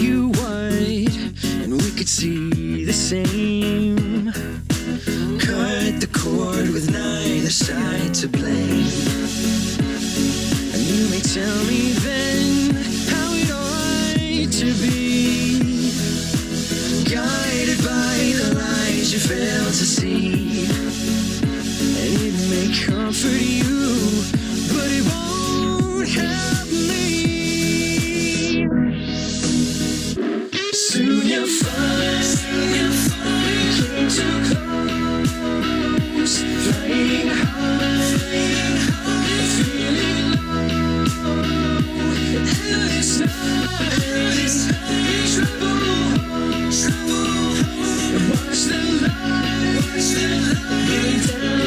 you white, and we could see the same. Cut the cord with neither side to blame. And you may tell me then how it ought to be. Guided by the lies you fail to see. And it may comfort you, but it won't help. Down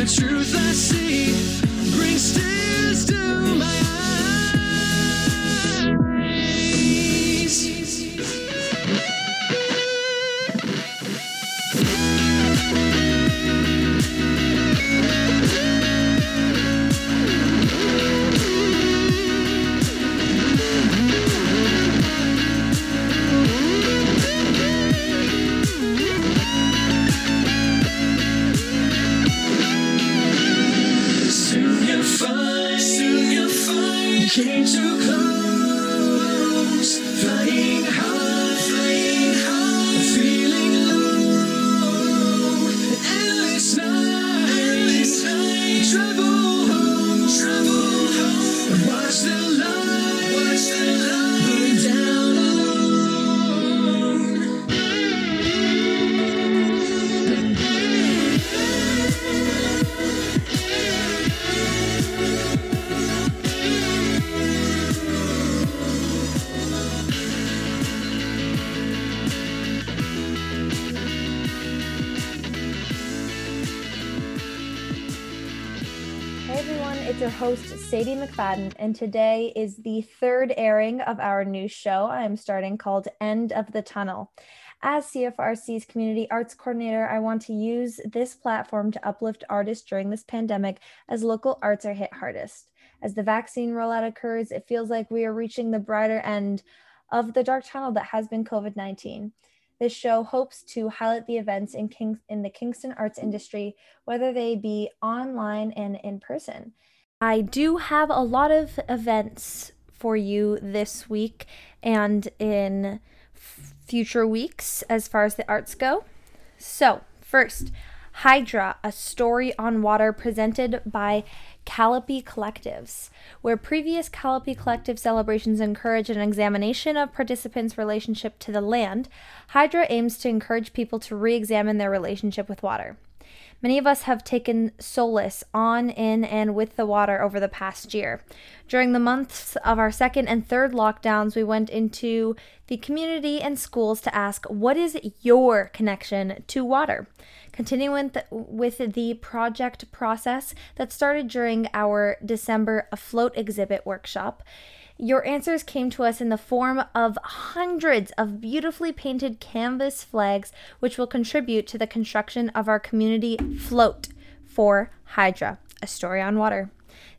the truth I see brings tears to my eyes. Sadie McFadden, and today is the third airing of our new show I am starting called End of the Tunnel. As CFRC's Community Arts Coordinator, I want to use this platform to uplift artists during this pandemic as local arts are hit hardest. As the vaccine rollout occurs, it feels like we are reaching the brighter end of the dark tunnel that has been COVID 19. This show hopes to highlight the events in, King- in the Kingston arts industry, whether they be online and in person. I do have a lot of events for you this week and in f- future weeks as far as the arts go. So, first, Hydra, a story on water presented by Calliope Collectives, where previous Calliope Collective celebrations encourage an examination of participants' relationship to the land, Hydra aims to encourage people to re examine their relationship with water. Many of us have taken solace on, in, and with the water over the past year. During the months of our second and third lockdowns, we went into the community and schools to ask, What is your connection to water? Continuing with, the project process that started during our December Afloat exhibit workshop. Your answers came to us in the form of hundreds of beautifully painted canvas flags, which will contribute to the construction of our community float for Hydra, a story on water.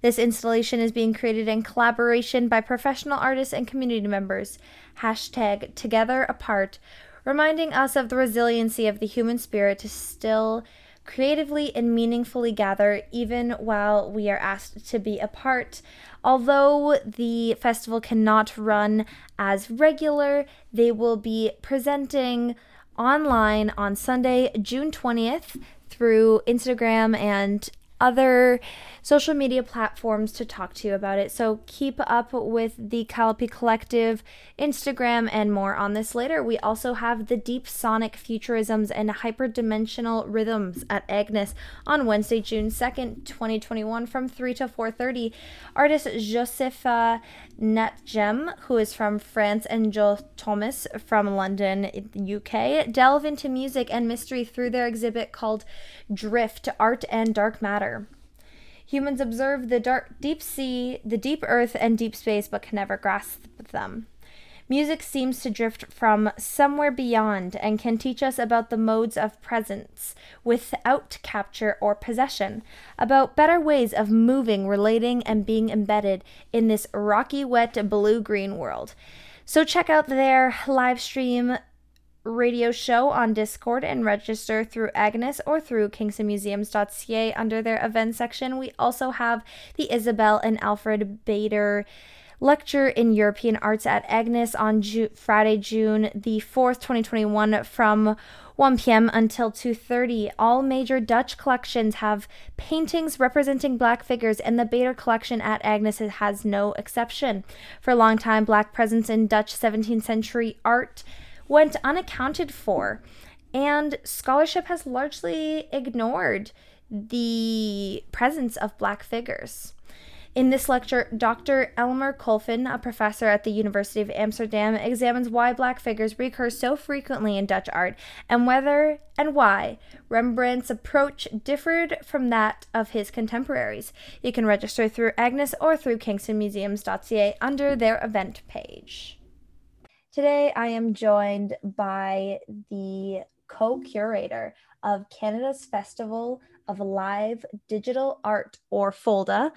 This installation is being created in collaboration by professional artists and community members. Hashtag Together Apart, reminding us of the resiliency of the human spirit to still creatively and meaningfully gather even while we are asked to be apart. Although the festival cannot run as regular, they will be presenting online on Sunday, June 20th through Instagram and other social media platforms to talk to you about it. So keep up with the Calliope Collective Instagram and more on this later. We also have the Deep Sonic Futurisms and Hyperdimensional Rhythms at Agnes on Wednesday, June 2nd, 2021 from 3 to 4.30. Artist Josèfa Ntjam, who is from France, and Joe Thomas from London, UK, delve into music and mystery through their exhibit called Drift Art and Dark Matter. Humans observe the dark, deep sea, the deep earth, and deep space, but can never grasp them. Music seems to drift from somewhere beyond and can teach us about the modes of presence without capture or possession, about better ways of moving, relating, and being embedded in this rocky, wet, blue green world. So check out their live stream radio show on Discord and register through Agnes or through kingstonmuseums.ca under their event section. We also have the Isabel and Alfred Bader lecture in European arts at Agnes on Ju- Friday, June the 4th, 2021 from 1 p.m. until 2:30. All major Dutch collections have paintings representing black figures and the Bader collection at Agnes has no exception. For a long time, black presence in Dutch 17th century art went unaccounted for, and scholarship has largely ignored the presence of Black figures. In this lecture, Dr. Elmer Kolfin, a professor at the University of Amsterdam, examines why black figures recur so frequently in Dutch art and whether and why Rembrandt's approach differed from that of his contemporaries. You can register through Agnes or through kingstonmuseums.ca under their event page. Today, I am joined by the co curator of Canada's Festival of Live Digital Art, or FOLDA,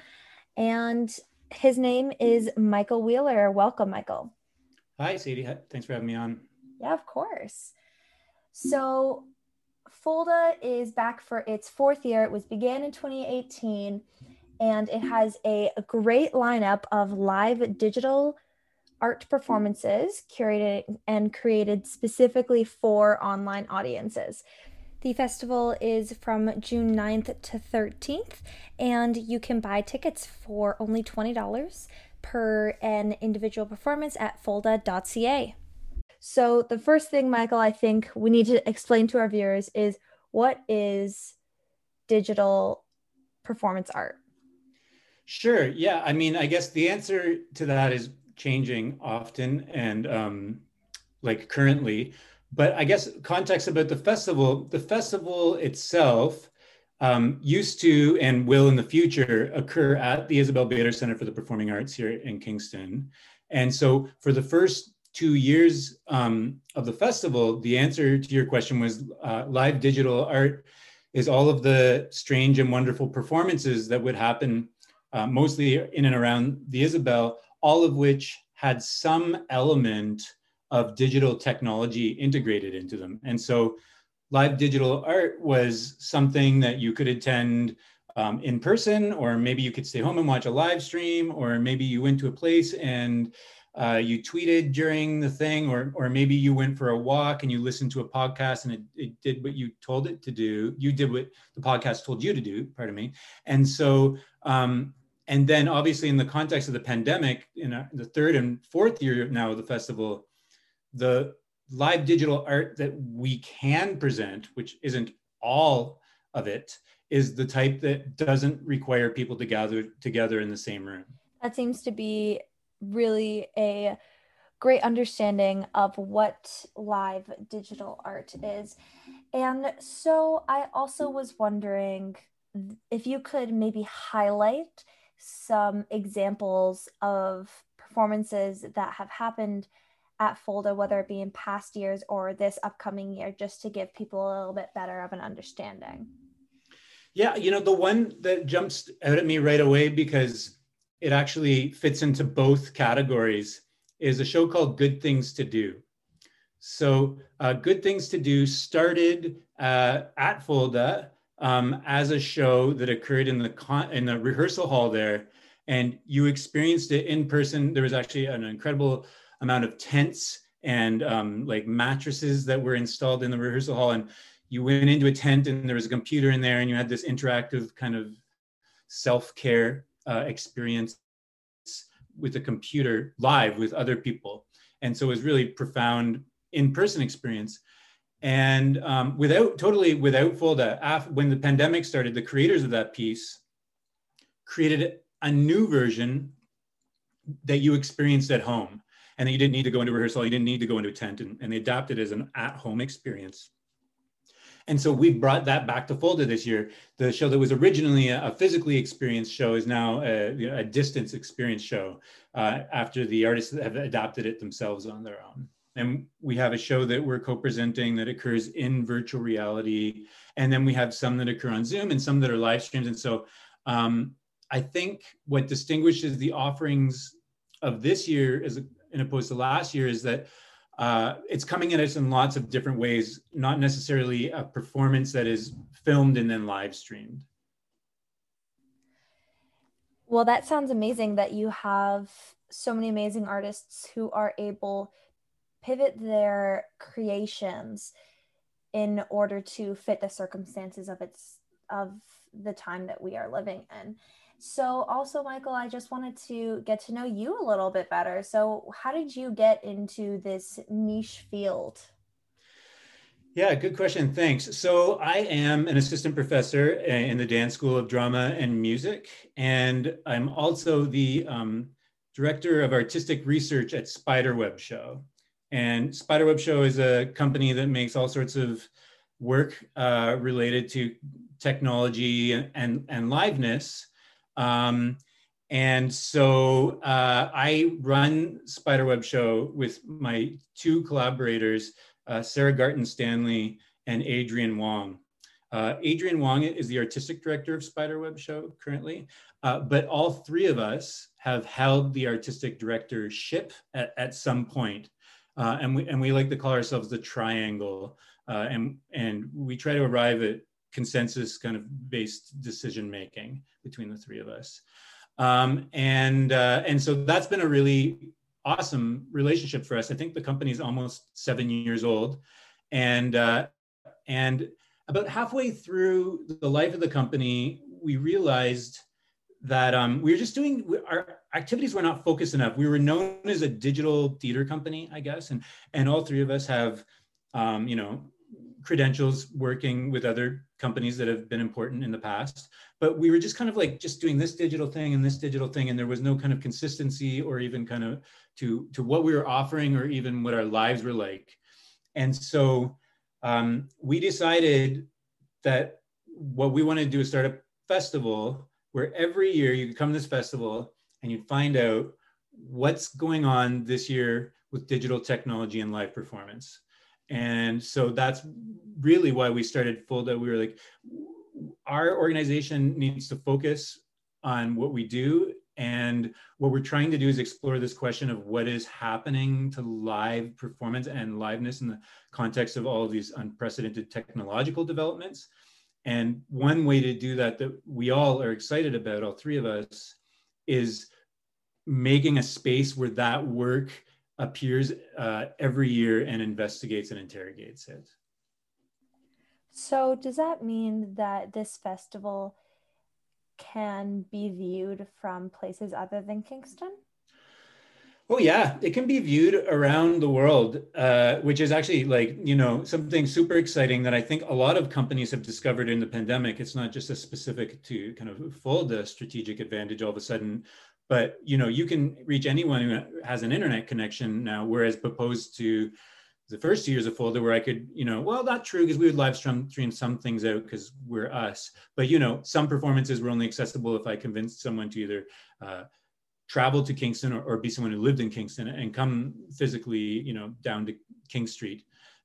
and his name is Michael Wheeler. Welcome, Michael. Hi, Sadie. Thanks for having me on. Yeah, of course. So, FOLDA is back for its fourth year. It was began in 2018, and it has a, a great lineup of live digital art performances curated and created specifically for online audiences. The festival is from June 9th to 13th, and you can buy tickets for only $20 per an individual performance at folda.ca. So, the first thing, Michael, I think we need to explain to our viewers is what is digital performance art? Sure. Yeah. I mean, I guess the answer to that is changing often and um, like currently. But I guess context about the festival, the festival itself um, used to and will in the future occur at the Isabel Bader Center for the Performing Arts here in Kingston. And so for the first two years um, of the festival, the answer to your question was uh, live digital art is all of the strange and wonderful performances that would happen uh, mostly in and around the Isabel all of which had some element of digital technology integrated into them. And so live digital art was something that you could attend um, in person, or maybe you could stay home and watch a live stream, or maybe you went to a place and uh, you tweeted during the thing, or, or maybe you went for a walk and you listened to a podcast and it, it did what you told it to do. You did what the podcast told you to do, pardon me. And so um, and then obviously in the context of the pandemic in the third and fourth year now of the festival the live digital art that we can present which isn't all of it is the type that doesn't require people to gather together in the same room. That seems to be really a great understanding of what live digital art is. And so i also was wondering if you could maybe highlight some examples of performances that have happened at Folda, whether it be in past years or this upcoming year, just to give people a little bit better of an understanding? Yeah, you know, the one that jumps out at me right away because it actually fits into both categories is a show called Good Things to Do. So, uh, Good Things to Do started uh, at Folda um, as a show that occurred in the con- in the rehearsal hall there, and you experienced it in person. There was actually an incredible amount of tents and um, like mattresses that were installed in the rehearsal hall, and you went into a tent and there was a computer in there, and you had this interactive kind of self-care uh, experience with a computer live with other people. And so it was really profound in-person experience. And um, without totally without Folda, after, when the pandemic started, the creators of that piece created a new version that you experienced at home and that you didn't need to go into rehearsal, you didn't need to go into a tent, and, and they adapted as an at-home experience. And so we brought that back to Folda this year. The show that was originally a, a physically experienced show is now a, a distance experience show uh, after the artists have adapted it themselves on their own. And we have a show that we're co-presenting that occurs in virtual reality. And then we have some that occur on Zoom and some that are live streams. And so um, I think what distinguishes the offerings of this year as in opposed to last year is that uh, it's coming at us in lots of different ways, not necessarily a performance that is filmed and then live streamed. Well, that sounds amazing that you have so many amazing artists who are able pivot their creations in order to fit the circumstances of its of the time that we are living in. So, also, Michael, I just wanted to get to know you a little bit better. So, how did you get into this niche field? Yeah, good question. Thanks. So, I am an assistant professor in the Dan School of Drama and Music, and I'm also the um, director of artistic research at Spiderweb Show. And Spiderweb Show is a company that makes all sorts of work uh, related to technology and, and liveness. Um, and so uh, I run Spiderweb Show with my two collaborators, uh, Sarah Garton Stanley and Adrienne Wong. Uh, Adrienne Wong is the artistic director of Spiderweb Show currently, uh, but all three of us have held the artistic directorship at, at some point. Uh, and, we, and we like to call ourselves the triangle. Uh, and, and we try to arrive at consensus kind of based decision making between the three of us. Um, and uh, and so that's been a really awesome relationship for us. I think the company is almost seven years old, and uh, and about halfway through the life of the company, we realized that um, we were just doing our activities were not focused enough. We were known as a digital theater company, I guess, and and all three of us have um, you know credentials working with other companies that have been important in the past. But we were just kind of like just doing this digital thing and this digital thing. And there was no kind of consistency or even kind of to to what we were offering or even what our lives were like. And so um, we decided that what we wanted to do is start a festival where every year you could come to this festival and you'd find out what's going on this year with digital technology and live performance and so that's really why we started Folda. We were like, our organization needs to focus on what we do. And what we're trying to do is explore this question of what is happening to live performance and liveness in the context of all of these unprecedented technological developments. And one way to do that, that we all are excited about, all three of us, is making a space where that work appears uh, every year and investigates and interrogates it. So, does that mean that this festival can be viewed from places other than Kingston? Oh yeah, it can be viewed around the world, uh, which is actually like you know something super exciting that I think a lot of companies have discovered in the pandemic. It's not just a specific to kind of fold the strategic advantage all of a sudden but you know you can reach anyone who has an internet connection now whereas opposed to the first years of Folda where i could you know well not true because we would live stream, stream some things out because we're us but you know some performances were only accessible if i convinced someone to either uh, travel to kingston or, or, be someone who lived in kingston and come physically you know down to king street.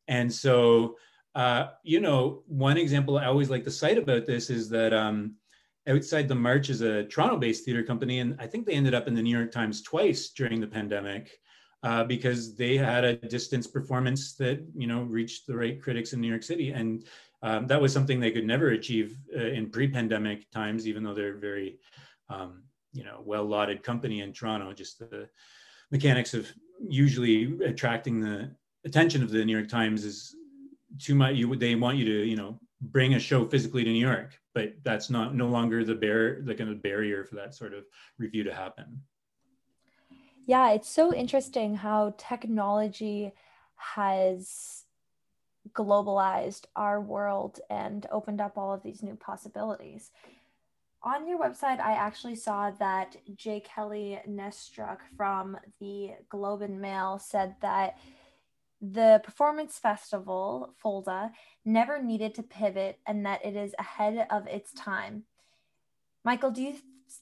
And so uh, you know one example i always like to cite about this is that um, Outside the March is a Toronto-based theater company, and I think they ended up in the New York Times twice during the pandemic uh, because they had a distance performance that you know reached the right critics in New York City, and um, that was something they could never achieve uh, in pre-pandemic times, even though they're very um, you know well-lauded company in Toronto. Just the mechanics of usually attracting the attention of the New York Times is too much. You they want you to you know bring a show physically to New York, but that's not no longer the bear the kind of barrier for that sort of review to happen. Yeah, it's so interesting how technology has globalized our world and opened up all of these new possibilities. On your website, I actually saw that J. Kelly Nestruck from the Globe and Mail said that the performance festival, FOLDA, never needed to pivot and that it is ahead of its time. Michael, do you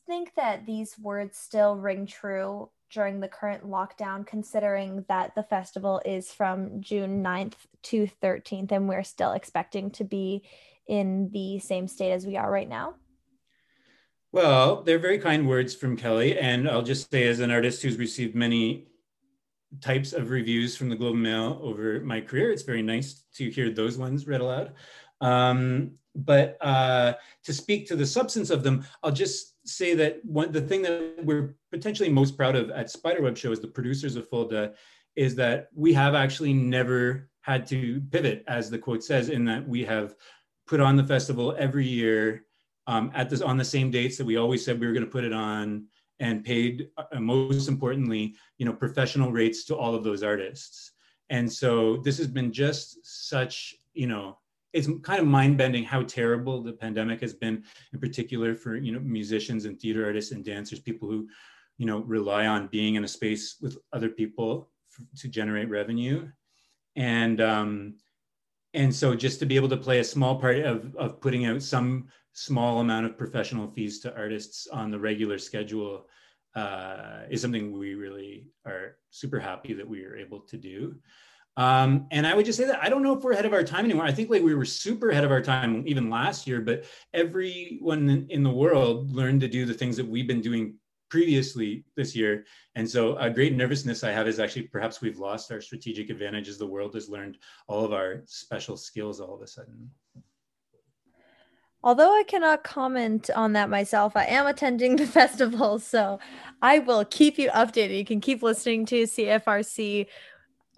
think that these words still ring true during the current lockdown, considering that the festival is from June 9th to 13th and we're still expecting to be in the same state as we are right now? Well, they're very kind words from Kelly. And I'll just say, as an artist who's received many types of reviews from the Globe and Mail over my career, it's very nice to hear those ones read aloud. Um, but uh, to speak to the substance of them, I'll just say that one the thing that we're potentially most proud of at Spiderweb Show as the producers of Folda is that we have actually never had to pivot, as the quote says, in that we have put on the festival every year um, at this on the same dates that we always said we were going to put it on, and paid uh, most importantly, you know, professional rates to all of those artists. And so this has been just such, you know, it's kind of mind bending how terrible the pandemic has been, in particular for you know musicians and theater artists and dancers, people who you know rely on being in a space with other people to generate revenue, and um, and so just to be able to play a small part of of putting out some small amount of professional fees to artists on the regular schedule uh, is something we really are super happy that we are able to do. Um, and I would just say that I don't know if we're ahead of our time anymore. I think like we were super ahead of our time even last year, but everyone in the world learned to do the things that we've been doing previously this year. And so a great nervousness I have is actually perhaps we've lost our strategic advantage as the world has learned all of our special skills all of a sudden. Although I cannot comment on that myself, I am attending the festival, so I will keep you updated. You can keep listening to CFRC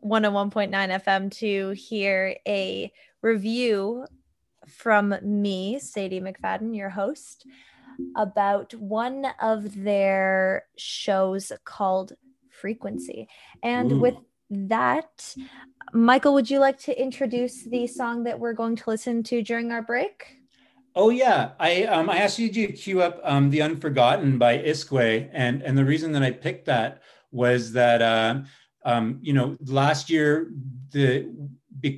101.9 FM to hear a review from me, Sadie McFadden, your host, about one of their shows called Frequency. And Ooh. with that, Michael, would you like to introduce the song that we're going to listen to during our break? Oh yeah, I um, I asked you to cue up um, "The Unforgotten" by Iskwē, and and the reason that I picked that was that uh, um, you know, last year, the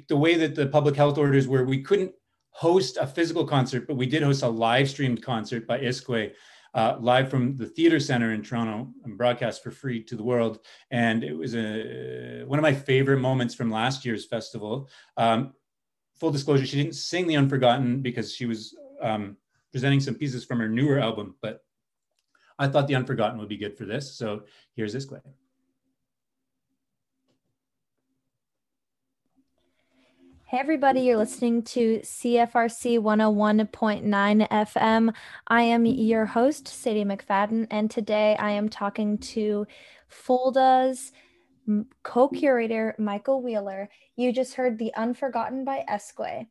the way that the public health orders were, we couldn't host a physical concert, but we did host a live streamed concert by Iskwē, uh, live from the Theater Center in Toronto and broadcast for free to the world. And it was a, one of my favorite moments from last year's festival. Um, full disclosure, she didn't sing The Unforgotten because she was um, presenting some pieces from her newer album, but I thought The Unforgotten would be good for this. So here's Iskwē. Hey, everybody, you're listening to CFRC 101.9 FM. I am your host, Sadie McFadden, and today I am talking to Folda's co curator, Michael Wheeler. You just heard The Unforgotten by Iskwē.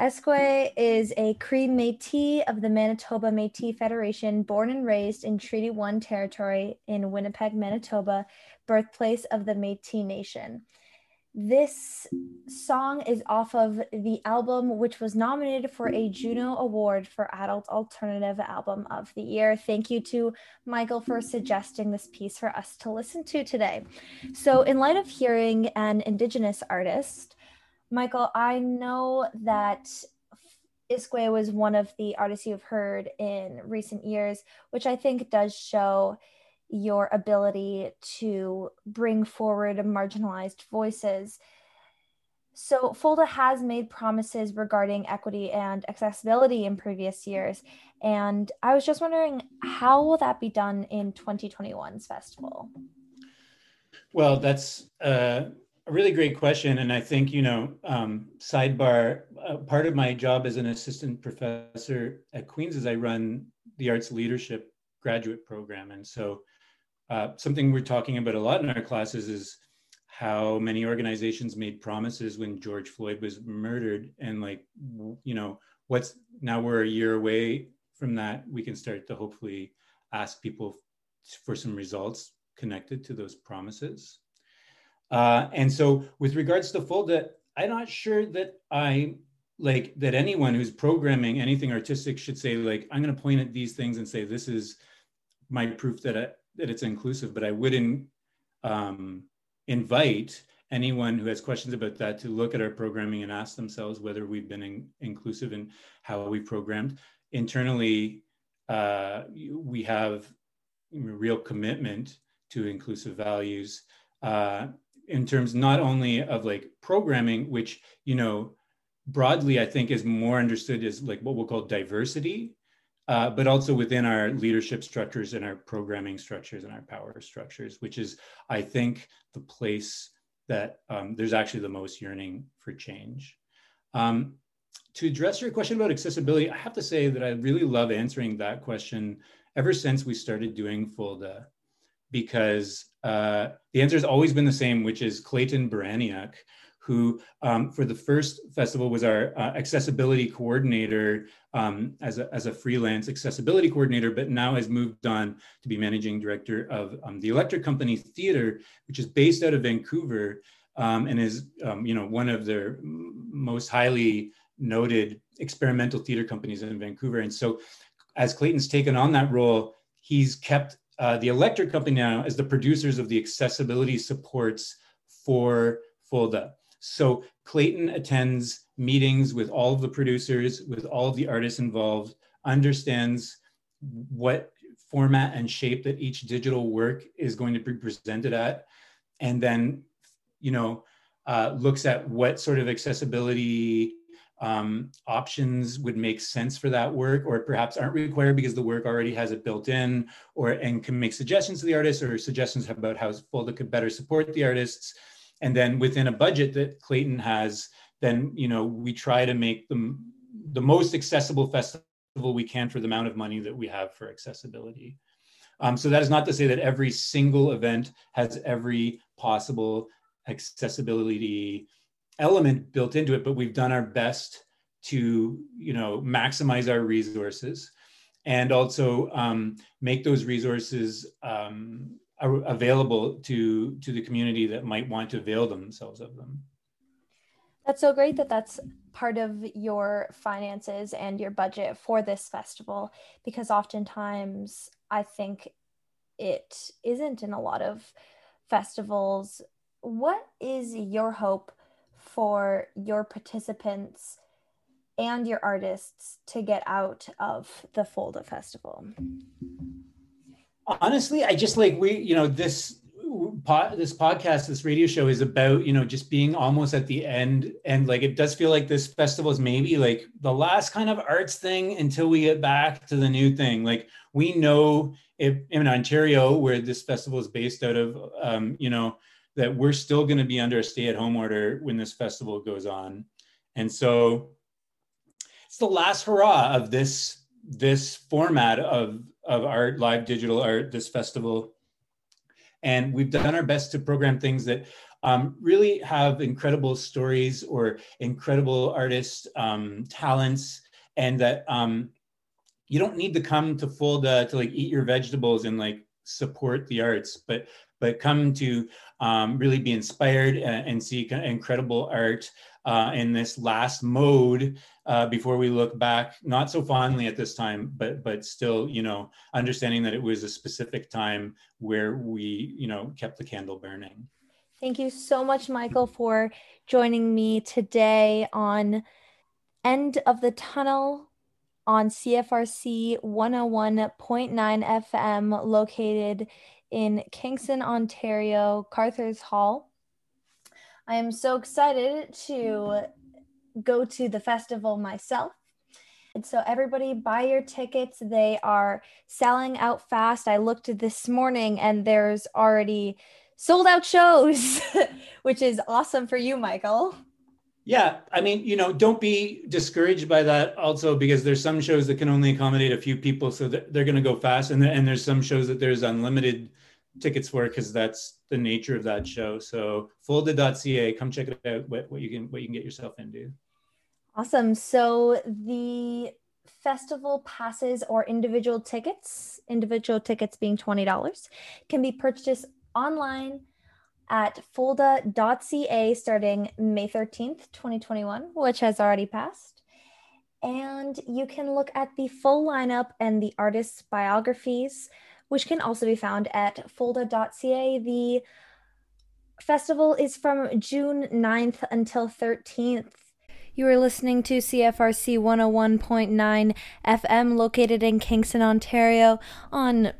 Iskwē is a Cree Metis of the Manitoba Metis Federation, born and raised in Treaty 1 territory in Winnipeg, Manitoba, birthplace of the Metis Nation. This song is off of the album, which was nominated for a Juno Award for Adult Alternative Album of the Year. Thank you to Michael for suggesting this piece for us to listen to today. So, in light of hearing an Indigenous artist, Michael, I know that Iskwē was one of the artists you've heard in recent years, which I think does show your ability to bring forward marginalized voices. So, Folda has made promises regarding equity and accessibility in previous years. And I was just wondering, how will that be done in 2021's festival? Well, that's uh, a really great question. And I think, you know, um, sidebar, uh, part of my job as an assistant professor at Queen's is I run the arts leadership graduate program. And so uh, something we're talking about a lot in our classes is how many organizations made promises when George Floyd was murdered and like you know what's now we're a year away from that we can start to hopefully ask people for some results connected to those promises uh, and so with regards to FOLDA i'm not sure that i like that anyone who's programming anything artistic should say like i'm going to point at these things and say this is my proof that I, that it's inclusive but i wouldn't um, invite anyone who has questions about that to look at our programming and ask themselves whether we've been in, inclusive in how we programmed. Internally, uh, we have real commitment to inclusive values uh, in terms not only of like programming, which, you know, broadly I think is more understood as like what we'll call diversity, uh, but also within our leadership structures and our programming structures and our power structures, which is, I think, the place that um, there's actually the most yearning for change. Um, to address your question about accessibility, I have to say that I really love answering that question ever since we started doing FOLDA, because uh, the answer has always been the same, which is Clayton Baraniak, who um, for the first festival was our uh, accessibility coordinator um, as, a, as a freelance accessibility coordinator, but now has moved on to be managing director of um, the Electric Company Theater, which is based out of Vancouver um, and is um, you know one of their most highly noted experimental theater companies in Vancouver. And so as Clayton's taken on that role, he's kept uh, the Electric Company now as the producers of the accessibility supports for FOLDA. So Clayton attends meetings with all of the producers, with all of the artists involved, understands what format and shape that each digital work is going to be presented at, and then, you know, uh, looks at what sort of accessibility um, options would make sense for that work or perhaps aren't required because the work already has it built in or and can make suggestions to the artist or suggestions about how FOLDA could better support the artists and then within a budget that Clayton has, then you know we try to make them the most accessible festival we can for the amount of money that we have for accessibility. Um, so that is not to say that every single event has every possible accessibility element built into it, but we've done our best to you know maximize our resources and also um, make those resources um, available to to the community that might want to avail themselves of them. That's so great that that's part of your finances and your budget for this festival because oftentimes i think it isn't in a lot of festivals. What is your hope for your participants and your artists to get out of the FOLDA festival? Honestly i just like we you know this pod, this podcast this radio show is about you know just being almost at the end and like it does feel like this festival is maybe like the last kind of arts thing until we get back to the new thing. Like we know if in ontario where this festival is based out of um, you know that we're still going to be under a stay-at-home order when this festival goes on and so it's the last hurrah of this this format of of art, live digital art, this festival. And we've done our best to program things that um, really have incredible stories or incredible artist um, talents, and that um, you don't need to come to FOLDA to like eat your vegetables and like support the arts, but but come to um, really be inspired and, and see incredible art uh, in this last mode uh, before we look back, not so fondly at this time, but but still, you know, understanding that it was a specific time where we, you know, kept the candle burning. Thank you so much, Michael, for joining me today on End of the Tunnel on CFRC 101.9 FM, located in Kingston, Ontario, Carruthers Hall. I am so excited to go to the festival myself. And so, everybody, buy your tickets. They are selling out fast. I looked this morning and there's already sold out shows, which is awesome for you, Michael. Yeah, I mean, you know, don't be discouraged by that also because there's some shows that can only accommodate a few people, so they're going to go fast, and and there's some shows that there's unlimited tickets for because that's the nature of that show. So folda.ca, come check it out. What, what you can what you can get yourself into. Awesome. So the festival passes or individual tickets, individual tickets being $20, can be purchased online at folda.ca starting May 13th, 2021, which has already passed. And you can look at the full lineup and the artists' biographies, which can also be found at folda.ca. The festival is from June 9th until 13th. You are listening to CFRC 101.9 FM, located in Kingston, Ontario, on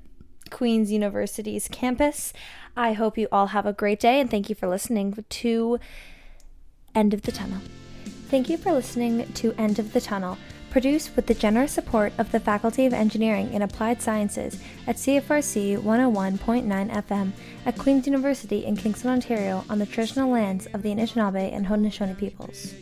Queen's University's campus. I hope you all have a great day and thank you for listening to End of the Tunnel. Thank you for listening to End of the Tunnel, produced with the generous support of the Faculty of Engineering and Applied Sciences at CFRC 101.9 FM at Queen's University in Kingston, Ontario, on the traditional lands of the Anishinaabe and Haudenosaunee peoples.